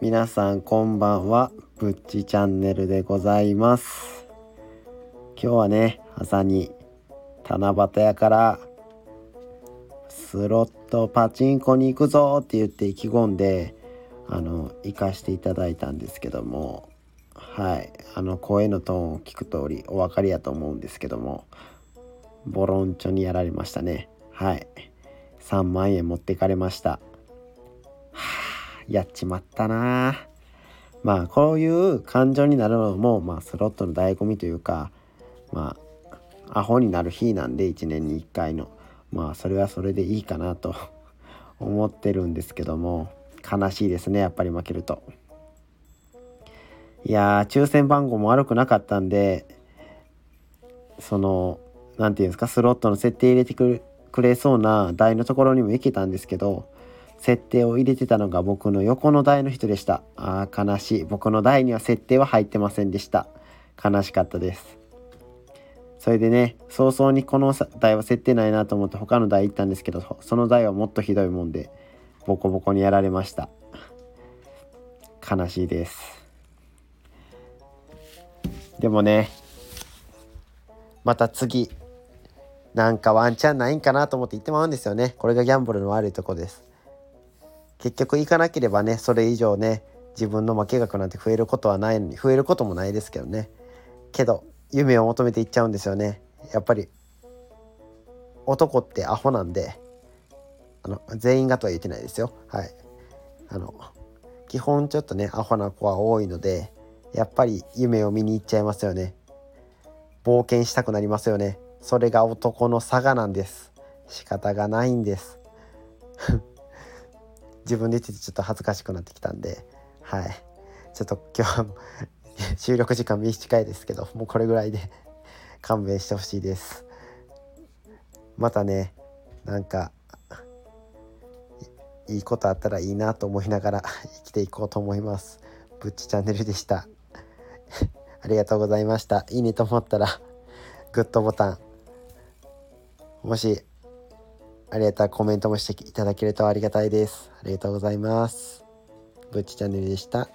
皆さんこんばんは。ぶっちチャンネルでございます。今日はね朝に七夕やからスロットパチンコに行くぞって言って意気込んであの行かしていただいたんですけどもはい。あの声のトーンを聞く通りお分かりやと思うんですけどもボロンチョにやられましたね。はい。3万円持ってかれました。はあやっちまったな。まあこういう感情になるのも、まあ、スロットの醍醐味というかまあアホになる日なんで1年に1回の。まあそれはそれでいいかなと 思ってるんですけども悲しいですねやっぱり負けると。いやー抽選番号も悪くなかったんでその何て言うんですかスロットの設定入れてくれそうな台のところにも行けたんですけど設定を入れてたのが僕の横の台の人でした。ああ、悲しい。僕の台には設定は入ってませんでした。悲しかったです。それでね、早々にこの台は設定ないなと思って他の台行ったんですけど、その台はもっとひどいもんで、ボコボコにやられました。悲しいです。でもね、また次、なんかワンチャンないんかなと思って行ってまうんですよね。これがギャンブルの悪いとこです。結局行かなければねそれ以上ね自分の負け額なんて増えることはないのに増えることもないですけどね。けど夢を求めていっちゃうんですよね。やっぱり男ってアホなんであの全員がとは言ってないですよ。はい。あの基本ちょっとねアホな子は多いのでやっぱり夢を見に行っちゃいますよね。冒険したくなりますよね。それが男の差がなんです。仕方がないんです。自分で言っててちょっと恥ずかしくなってきたんで。はい。ちょっと今日は 収録時間短いですけどもうこれぐらいで 勘弁してほしいです。またねなんかいいことあったらいいなと思いながら生きていこうと思います。ぶっちチャンネルでした。ありがとうございました。いいねと思ったらグッドボタンもしありがたいコメントもしていただけるとありがたいです。ありがとうございます。ぶっちチャンネルでした。